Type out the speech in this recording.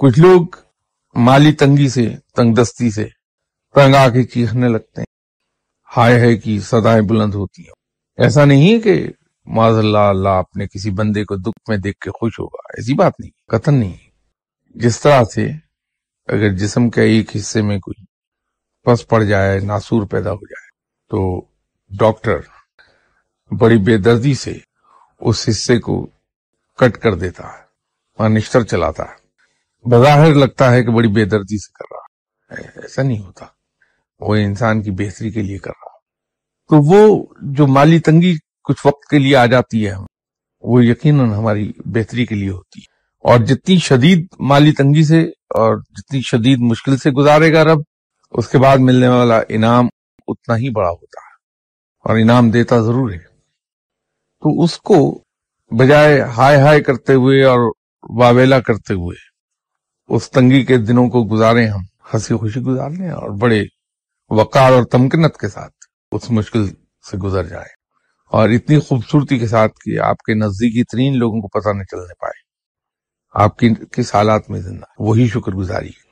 کچھ لوگ مالی تنگی سے تنگ دستی سے تنگ آ کے چیخنے لگتے ہیں۔ ہائے ہے کی سدائیں بلند ہوتی ہیں۔ ایسا نہیں کہ معذ اللہ اللہ اپنے کسی بندے کو دکھ میں دیکھ کے خوش ہوگا، ایسی بات نہیں قتل نہیں۔ جس طرح سے اگر جسم کے ایک حصے میں کوئی پس پڑ جائے، ناسور پیدا ہو جائے، تو ڈاکٹر بڑی بے دردی سے اس حصے کو کٹ کر دیتا ہے، اور نشتر چلاتا ہے۔ بظاہر لگتا ہے کہ بڑی بے دردی سے کر رہا ہے۔ ایسا نہیں ہوتا۔ وہ انسان کی بہتری کے لیے کر رہا تو وہ جو مالی تنگی کچھ وقت کے لیے آ جاتی ہے، وہ یقیناً ہماری بہتری کے لیے ہوتی ہے۔ اور جتنی شدید مالی تنگی سے اور جتنی شدید مشکل سے گزارے گا رب، اس کے بعد ملنے والا انعام اتنا ہی بڑا ہوتا ہے۔ اور انعام دیتا ضرور ہے۔ تو اس کو بجائے ہائے ہائے کرتے ہوئے اور واویلا کرتے ہوئے اس تنگی کے دنوں کو گزارے ہم، ہنسی خوشی گزار لیں اور بڑے وقار اور تمکنت کے ساتھ اس مشکل سے گزر جائیں۔ اور اتنی خوبصورتی کے ساتھ کہ آپ کے نزدیکی ترین لوگوں کو پتہ نہ چلنے پائے۔ آپ کی کس حالات میں زندہ؟ وہی شکر گزاری ہے